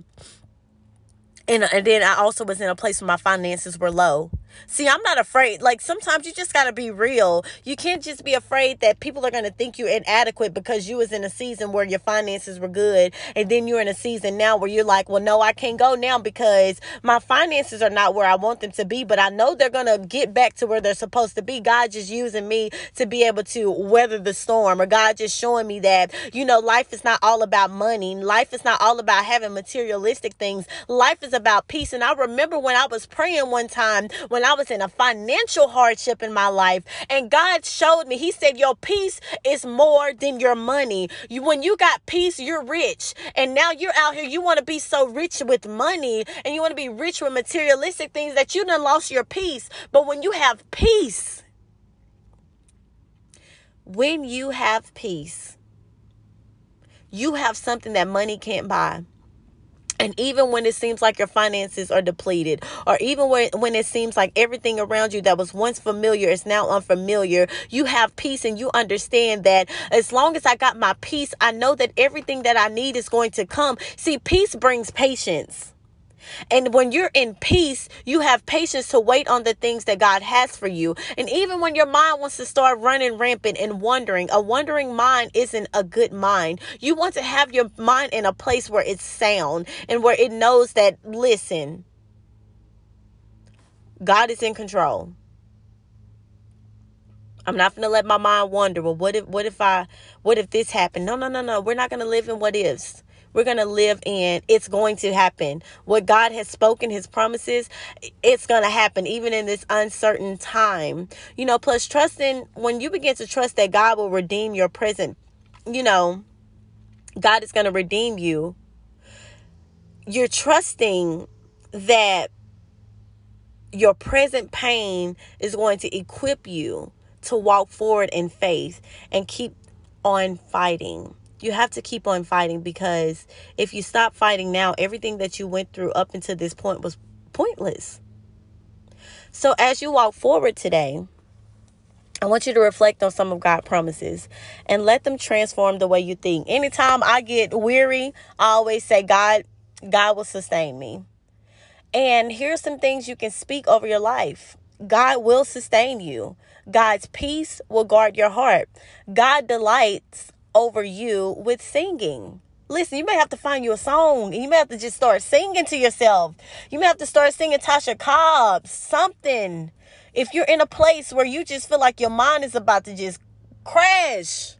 and, and then I also was in a place where my finances were low. See, I'm not afraid. Like sometimes you just got to be real. You can't just be afraid that people are going to think you're inadequate because you was in a season where your finances were good and then you're in a season now where you're like, "Well, no, I can't go now because my finances are not where I want them to be, but I know they're going to get back to where they're supposed to be. God just using me to be able to weather the storm or God just showing me that, you know, life is not all about money. Life is not all about having materialistic things. Life is about peace. And I remember when I was praying one time when I was in a financial hardship in my life. And God showed me, He said, Your peace is more than your money. You, when you got peace, you're rich. And now you're out here, you want to be so rich with money and you want to be rich with materialistic things that you done lost your peace. But when you have peace, when you have peace, you have something that money can't buy. And even when it seems like your finances are depleted, or even when, it seems like everything around you that was once familiar is now unfamiliar, you have peace and you understand that as long as I got my peace, I know that everything that I need is going to come. See, peace brings patience. And when you're in peace, you have patience to wait on the things that God has for you. And even when your mind wants to start running rampant and wondering, a wondering mind isn't a good mind. You want to have your mind in a place where it's sound and where it knows that, listen, God is in control. I'm not gonna let my mind wonder. Well, what if what if I what if this happened? No, no, no, no. We're not gonna live in what ifs we're going to live in. It's going to happen. What God has spoken, his promises, it's going to happen even in this uncertain time. You know, plus trusting, when you begin to trust that God will redeem your present, you know, God is going to redeem you. You're trusting that your present pain is going to equip you to walk forward in faith and keep on fighting you have to keep on fighting because if you stop fighting now, everything that you went through up until this point was pointless. So as you walk forward today, I want you to reflect on some of God's promises and let them transform the way you think. Anytime I get weary, I always say, God, God will sustain me. And here's some things you can speak over your life. God will sustain you. God's peace will guard your heart. God delights over you with singing. Listen, you may have to find you a song and you may have to just start singing to yourself. You may have to start singing Tasha Cobbs, something. If you're in a place where you just feel like your mind is about to just crash,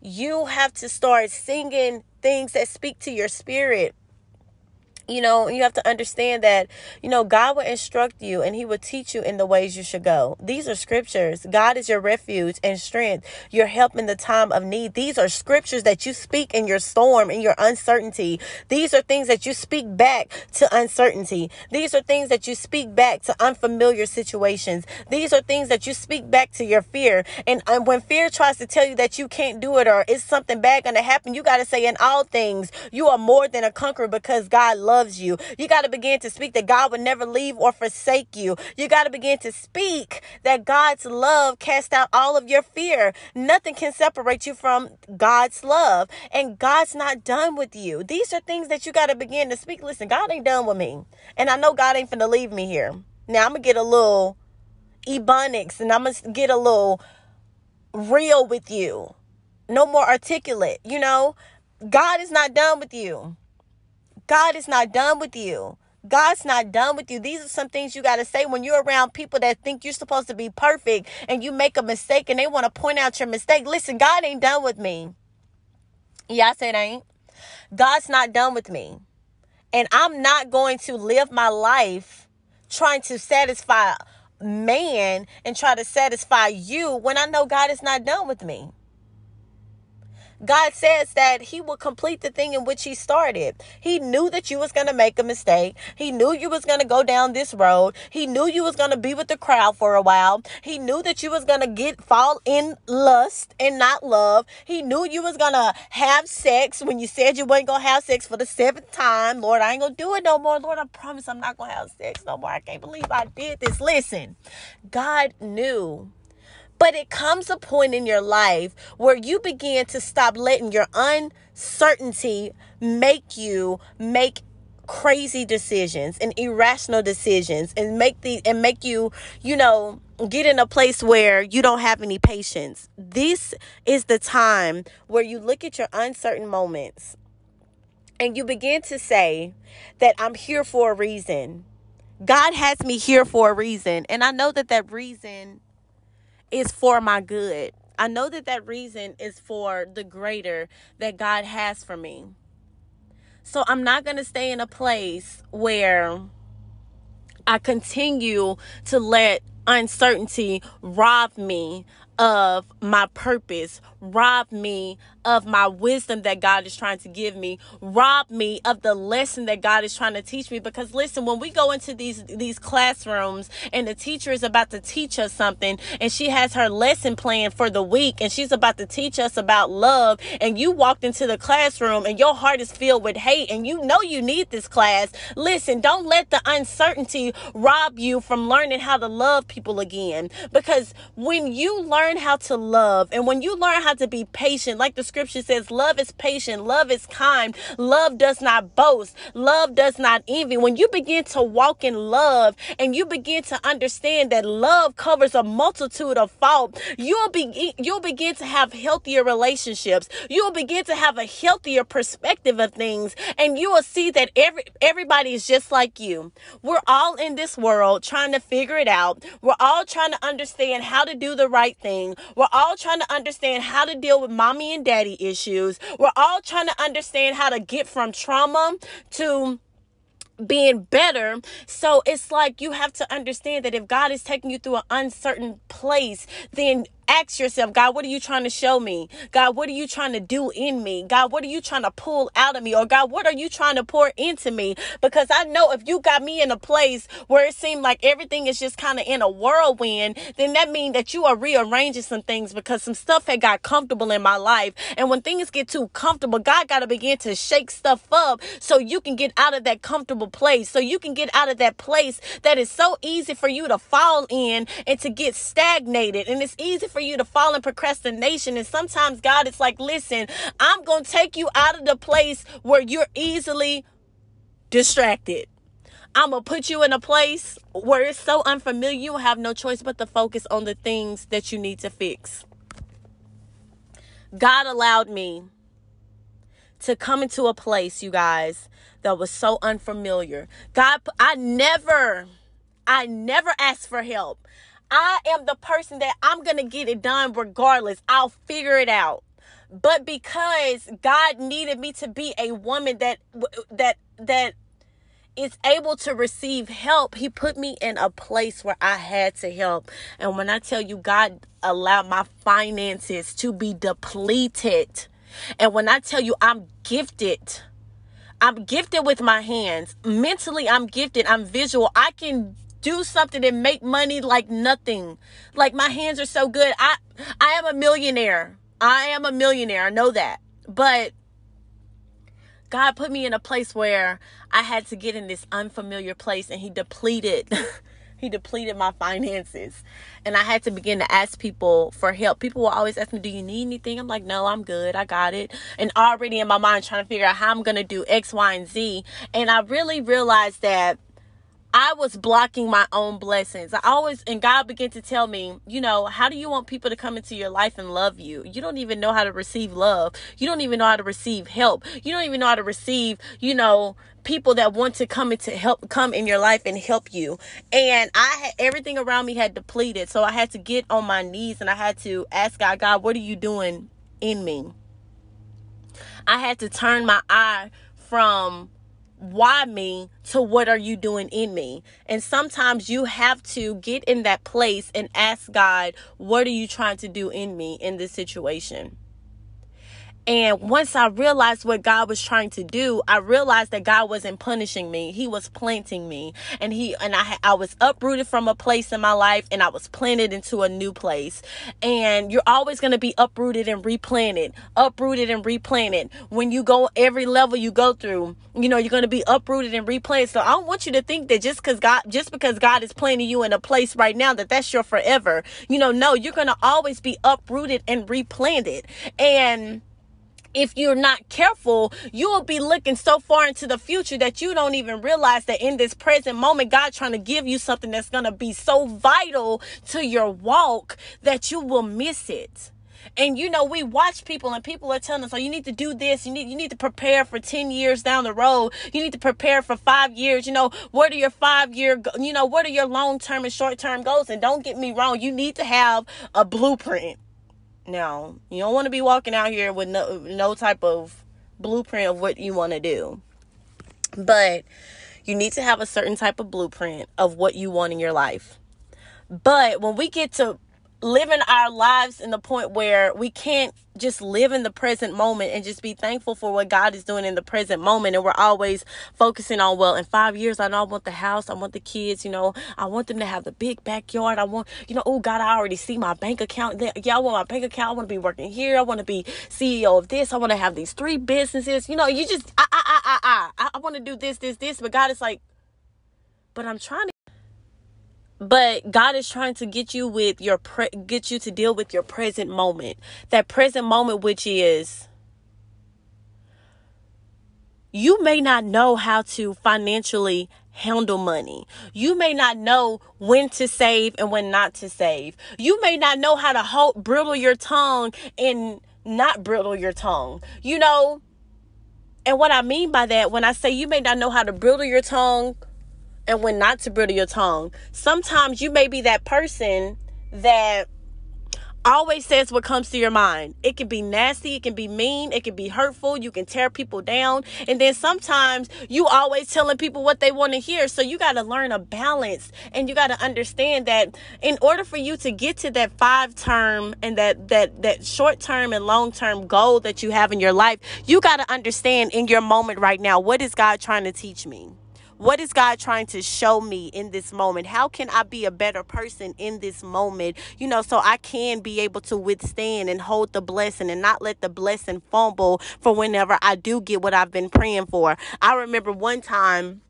you have to start singing things that speak to your spirit. You know you have to understand that you know god will instruct you and he will teach you in the ways you should go. These are scriptures. God is your refuge and strength. Your help in the time of need. These are scriptures that you speak in your storm in your uncertainty. These are things that you speak back to uncertainty. These are things that you speak back to unfamiliar situations. These are things that you speak back to your fear. And, and when fear tries to tell you that you can't do it or it's something bad going to happen you got to say in all things you are more than a conqueror because god loves loves you. You got to begin to speak that God would never leave or forsake you. You got to begin to speak that God's love casts out all of your fear. Nothing can separate you from God's love. And God's not done with you. These are things that you got to begin to speak. Listen, God ain't done with me. And I know God ain't finna leave me here. Now I'm to get a little ebonics and I'm to get a little real with you. No more articulate, you know? God is not done with you. God is not done with you. God's not done with you. These are some things you got to say when you're around people that think you're supposed to be perfect and you make a mistake and they want to point out your mistake. Listen, God ain't done with me. Yeah, I said ain't. God's not done with me. And I'm not going to live my life trying to satisfy man and try to satisfy you when I know God is not done with me. God says that he will complete the thing in which he started. He knew that you was going to make a mistake. He knew you was going to go down this road. He knew you was going to be with the crowd for a while. He knew that you was going to get fall in lust and not love. He knew you was going to have sex when you said you wasn't going to have sex for the seventh time. Lord, I ain't going to do it no more. Lord, I promise I'm not going to have sex no more. I can't believe I did this. Listen, God knew but it comes a point in your life where you begin to stop letting your uncertainty make you make crazy decisions and irrational decisions and make the and make you, you know, get in a place where you don't have any patience. This is the time where you look at your uncertain moments and you begin to say that I'm here for a reason. God has me here for a reason. And I know that that reason is for my good. I know that that reason is for the greater that God has for me. So I'm not going to stay in a place where I continue to let uncertainty rob me of my purpose, rob me of my wisdom that God is trying to give me, rob me of the lesson that God is trying to teach me. Because listen, when we go into these these classrooms and the teacher is about to teach us something and she has her lesson plan for the week and she's about to teach us about love and you walked into the classroom and your heart is filled with hate and you know you need this class. Listen, don't let the uncertainty rob you from learning how to love people again. Because when you learn how to love and when you learn how to be patient, like the scripture says, love is patient, love is kind, love does not boast, love does not envy. When you begin to walk in love and you begin to understand that love covers a multitude of fault, you'll be you'll begin to have healthier relationships. You'll begin to have a healthier perspective of things, and you will see that every everybody is just like you. We're all in this world trying to figure it out. We're all trying to understand how to do the right thing. We're all trying to understand how to deal with mommy and daddy issues. We're all trying to understand how to get from trauma to being better. So it's like you have to understand that if God is taking you through an uncertain place, then ask yourself, God, what are you trying to show me? God, what are you trying to do in me? God, what are you trying to pull out of me? Or God, what are you trying to pour into me? Because I know if you got me in a place where it seemed like everything is just kind of in a whirlwind, then that means that you are rearranging some things because some stuff had got comfortable in my life. And when things get too comfortable, God got to begin to shake stuff up so you can get out of that comfortable place. So you can get out of that place that is so easy for you to fall in and to get stagnated. And it's easy for you to fall in procrastination. And sometimes God is like, listen, I'm going to take you out of the place where you're easily distracted. I'm to put you in a place where it's so unfamiliar, you have no choice but to focus on the things that you need to fix. God allowed me to come into a place, you guys, that was so unfamiliar. God, I never, I never asked for help. I am the person that I'm going to get it done regardless. I'll figure it out. But because God needed me to be a woman that that that is able to receive help, he put me in a place where I had to help. And when I tell you, God allowed my finances to be depleted. And when I tell you, I'm gifted. I'm gifted with my hands. Mentally, I'm gifted. I'm visual. I can do something and make money like nothing. Like my hands are so good. I I am a millionaire. I am a millionaire. I know that. But God put me in a place where I had to get in this unfamiliar place and he depleted he depleted my finances and i had to begin to ask people for help people will always ask me do you need anything i'm like no i'm good i got it and already in my mind trying to figure out how i'm to do x y and z and i really realized that I was blocking my own blessings. I always, and God began to tell me, you know, how do you want people to come into your life and love you? You don't even know how to receive love. You don't even know how to receive help. You don't even know how to receive, you know, people that want to come into help, come in your life and help you. And I had everything around me had depleted. So I had to get on my knees and I had to ask God, God, what are you doing in me? I had to turn my eye from why me to what are you doing in me? And sometimes you have to get in that place and ask god what are you trying to do in me in this situation and once I realized what God was trying to do, I realized that God wasn't punishing me. He was planting me. And he and I I was uprooted from a place in my life and I was planted into a new place. And you're always going to be uprooted and replanted. Uprooted and replanted. When you go every level you go through, you know, you're going to be uprooted and replanted. So I don't want you to think that just cuz God just because God is planting you in a place right now that that's your forever. You know, no, you're going to always be uprooted and replanted. And if you're not careful, you will be looking so far into the future that you don't even realize that in this present moment, God trying to give you something that's going to be so vital to your walk that you will miss it. And you know, we watch people and people are telling us, oh, you need to do this. You need, you need to prepare for 10 years down the road. You need to prepare for five years. You know, what are your five year, you know, what are your long term and short term goals? And don't get me wrong. You need to have a blueprint. Now, you don't want to be walking out here with no no type of blueprint of what you want to do. But you need to have a certain type of blueprint of what you want in your life. But when we get to living our lives in the point where we can't just live in the present moment and just be thankful for what God is doing in the present moment. And we're always focusing on, well, in five years, I know I want the house, I want the kids, you know, I want them to have the big backyard. I want, you know, oh God, I already see my bank account. Yeah, I want my bank account. I want to be working here. I want to be CEO of this. I want to have these three businesses. You know, you just, I, I, I, I, I, I want to do this, this, this. But God is like, but I'm trying to but God is trying to get you with your pre- get you to deal with your present moment. That present moment which is you may not know how to financially handle money. You may not know when to save and when not to save. You may not know how to hold brittle your tongue and not brittle your tongue. You know, and what I mean by that, when I say you may not know how to brittle your tongue and when not to brittle your tongue. Sometimes you may be that person that always says what comes to your mind. It can be nasty, it can be mean, it can be hurtful, you can tear people down. And then sometimes you always telling people what they want to hear. So you got to learn a balance and you got to understand that in order for you to get to that five term and that that that short term and long term goal that you have in your life, you got to understand in your moment right now, what is God trying to teach me? What is God trying to show me in this moment? How can I be a better person in this moment? You know, so I can be able to withstand and hold the blessing and not let the blessing fumble for whenever I do get what I've been praying for. I remember one time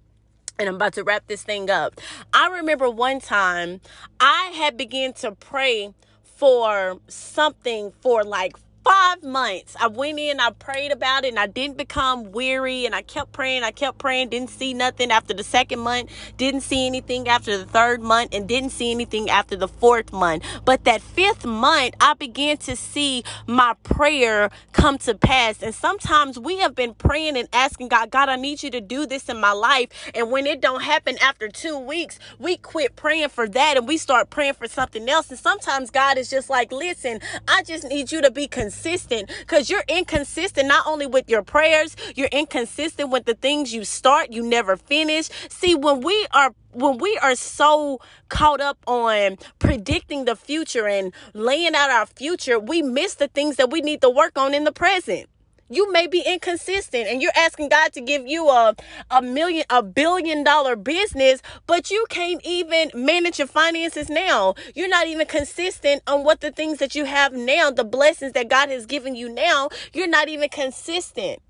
and I'm about to wrap this thing up. I remember one time I had begun to pray for something for like five months. I went in, I prayed about it, and I didn't become weary. And I kept praying, I kept praying, didn't see nothing after the second month, didn't see anything after the third month, and didn't see anything after the fourth month. But that fifth month, I began to see my prayer come to pass. And sometimes we have been praying and asking God, God, I need you to do this in my life. And when it don't happen after two weeks, we quit praying for that and we start praying for something else. And sometimes God is just like, listen, I just need you to be consistent because you're inconsistent not only with your prayers, you're inconsistent with the things you start, you never finish. See, when we are when we are so caught up on predicting the future and laying out our future, we miss the things that we need to work on in the present you may be inconsistent and you're asking God to give you a, a million, a billion dollar business, but you can't even manage your finances now. You're not even consistent on what the things that you have now, the blessings that God has given you now, you're not even consistent.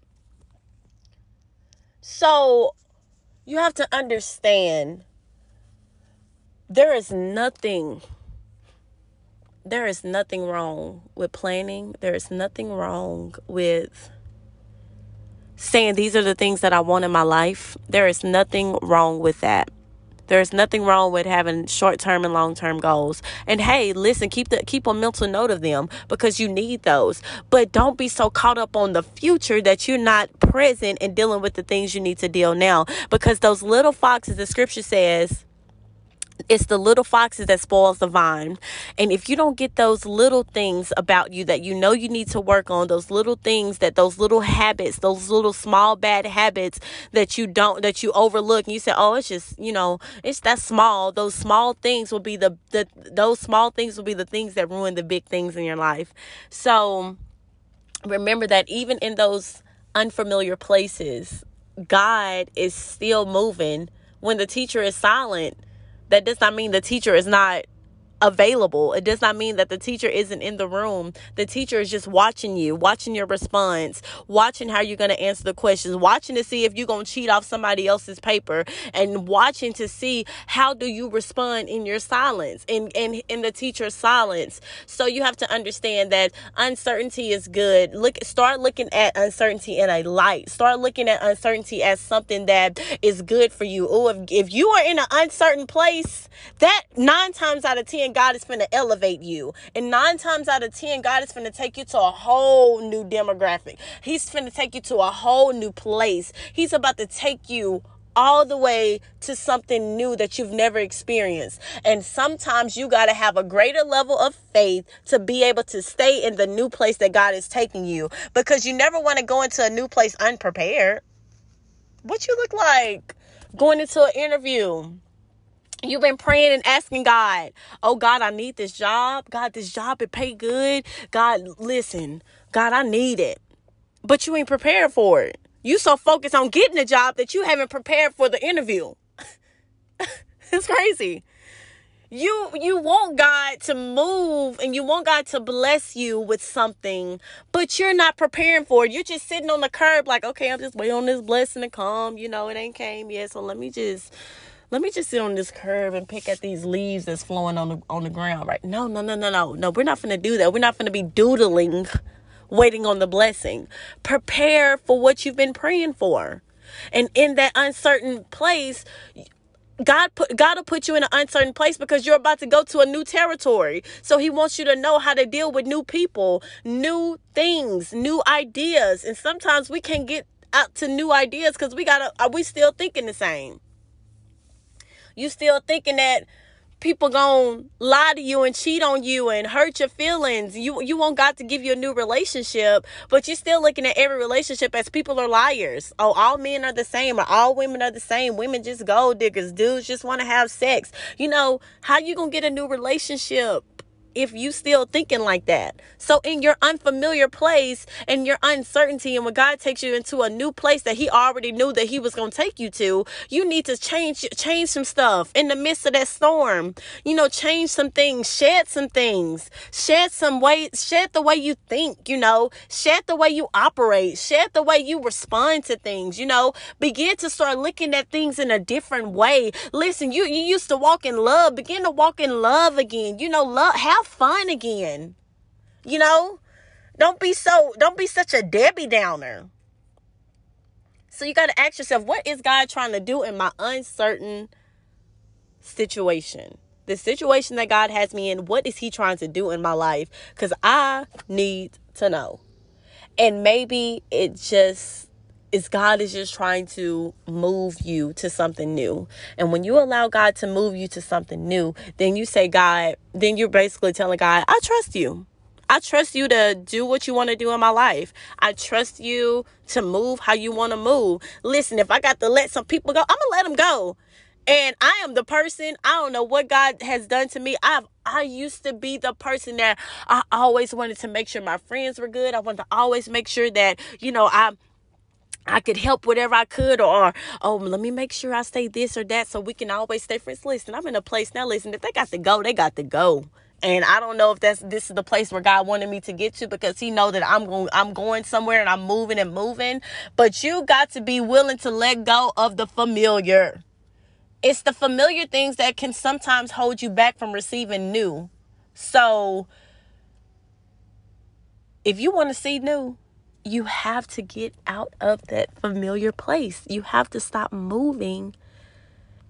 So you have to understand there is nothing there is nothing wrong with planning. There is nothing wrong with saying these are the things that I want in my life. There is nothing wrong with that. There's nothing wrong with having short-term and long-term goals. And hey, listen, keep the keep a mental note of them because you need those. But don't be so caught up on the future that you're not present and dealing with the things you need to deal now because those little foxes the scripture says it's the little foxes that spoils the vine. And if you don't get those little things about you that you know you need to work on those little things that those little habits those little small bad habits that you don't that you overlook and you say oh it's just you know it's that small. Those small things will be the, the those small things will be the things that ruin the big things in your life. So remember that even in those unfamiliar places god is still moving. When the teacher is silent that does not mean the teacher is not available. It does not mean that the teacher isn't in the room. The teacher is just watching you, watching your response, watching how you're going to answer the questions, watching to see if you're going to cheat off somebody else's paper and watching to see how do you respond in your silence in in in the teacher's silence. So you have to understand that uncertainty is good. Look start looking at uncertainty in a light. Start looking at uncertainty as something that is good for you. Oh, if if you are in an uncertain place, that 9 times out of 10 God is to elevate you. And nine times out of 10, God is to take you to a whole new demographic. He's to take you to a whole new place. He's about to take you all the way to something new that you've never experienced. And sometimes you got to have a greater level of faith to be able to stay in the new place that God is taking you because you never want to go into a new place unprepared. What you look like going into an interview? You've been praying and asking God, oh God, I need this job. God, this job, it pay good. God, listen, God, I need it. But you ain't prepared for it. You so focused on getting the job that you haven't prepared for the interview. it's crazy. You you want God to move and you want God to bless you with something, but you're not preparing for it. You're just sitting on the curb like, okay, I'm just waiting on this blessing to come. You know, it ain't came yet, so let me just let me just sit on this curb and pick at these leaves that's flowing on the on the ground right no no no no no no we're not gonna do that we're not gonna be doodling waiting on the blessing prepare for what you've been praying for and in that uncertain place God put God will put you in an uncertain place because you're about to go to a new territory. So he wants you to know how to deal with new people, new things, new ideas. And sometimes we can't get out to new ideas because we gotta are we still thinking the same? You still thinking that people gonna lie to you and cheat on you and hurt your feelings. You you won't got to give you a new relationship, but you're still looking at every relationship as people are liars. Oh, all men are the same or all women are the same. Women just gold diggers. Dudes just want to have sex. You know, how you gonna get a new relationship? If you still thinking like that. So in your unfamiliar place and your uncertainty and when God takes you into a new place that he already knew that he was going to take you to, you need to change change some stuff in the midst of that storm. You know, change some things, shed some things, shed some way, shed the way you think, you know, shed the way you operate, shed the way you respond to things, you know, begin to start looking at things in a different way. Listen, you you used to walk in love, begin to walk in love again. You know, love have have fun again. You know? Don't be so don't be such a Debbie Downer. So you got to ask yourself, what is God trying to do in my uncertain situation? The situation that God has me in, what is he trying to do in my life? Cuz I need to know. And maybe it just is God is just trying to move you to something new. And when you allow God to move you to something new, then you say, God, then you're basically telling God, I trust you. I trust you to do what you want to do in my life. I trust you to move how you want to move. Listen, if I got to let some people go, I'm going to let them go. And I am the person, I don't know what God has done to me. I've I used to be the person that I always wanted to make sure my friends were good. I wanted to always make sure that, you know, I I could help whatever I could, or oh, let me make sure I say this or that so we can always stay friends. Listen, I'm in a place now. Listen, if they got to go, they got to go. And I don't know if that's this is the place where God wanted me to get to because He know that I'm going I'm going somewhere and I'm moving and moving. But you got to be willing to let go of the familiar. It's the familiar things that can sometimes hold you back from receiving new. So if you want to see new, you have to get out of that familiar place. You have to stop moving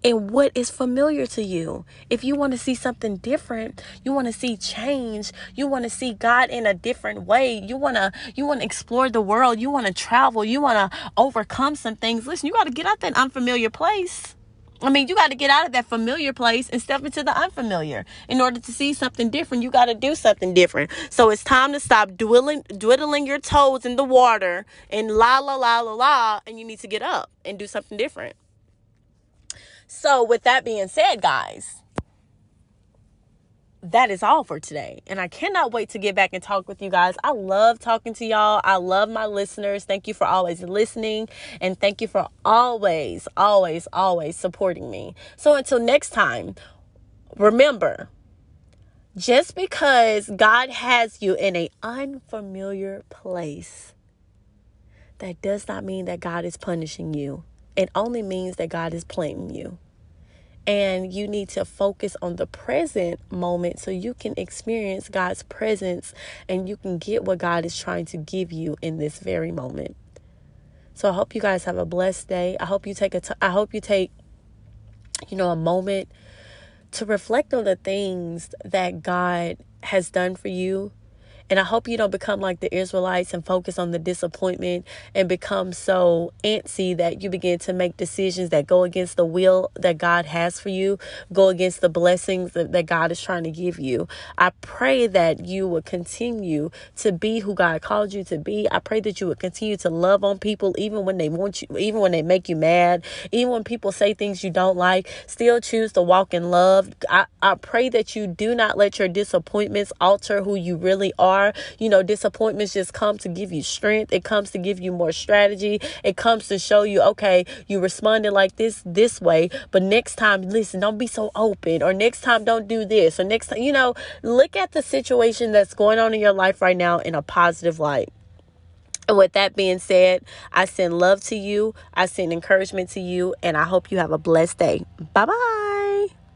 in what is familiar to you. If you want to see something different, you want to see change, you want to see God in a different way. You want to you want to explore the world, you want to travel, you want to overcome some things. Listen, you got to get out that unfamiliar place. I mean, you got to get out of that familiar place and step into the unfamiliar. In order to see something different, you got to do something different. So it's time to stop dwindling, dwindling your toes in the water and la la la la la, and you need to get up and do something different. So, with that being said, guys, that is all for today. And I cannot wait to get back and talk with you guys. I love talking to y'all. I love my listeners. Thank you for always listening. And thank you for always, always, always supporting me. So until next time, remember just because God has you in an unfamiliar place, that does not mean that God is punishing you. It only means that God is planting you. And you need to focus on the present moment so you can experience God's presence and you can get what God is trying to give you in this very moment. So I hope you guys have a blessed day. I hope you take a t- I hope you take you know a moment to reflect on the things that God has done for you and I hope you don't become like the Israelites and focus on the disappointment and become so antsy that you begin to make decisions that go against the will that God has for you, go against the blessings that, that God is trying to give you. I pray that you will continue to be who God called you to be. I pray that you would continue to love on people even when they want you, even when they make you mad, even when people say things you don't like, still choose to walk in love. I, I pray that you do not let your disappointments alter who you really are are. You know, disappointments just come to give you strength. It comes to give you more strategy. It comes to show you, okay, you responded like this this way, but next time, listen, don't be so open. Or next time, don't do this. Or next time, you know, look at the situation that's going on in your life right now in a positive light. And with that being said, I send love to you, I send encouragement to you, and I hope you have a blessed day. Bye bye.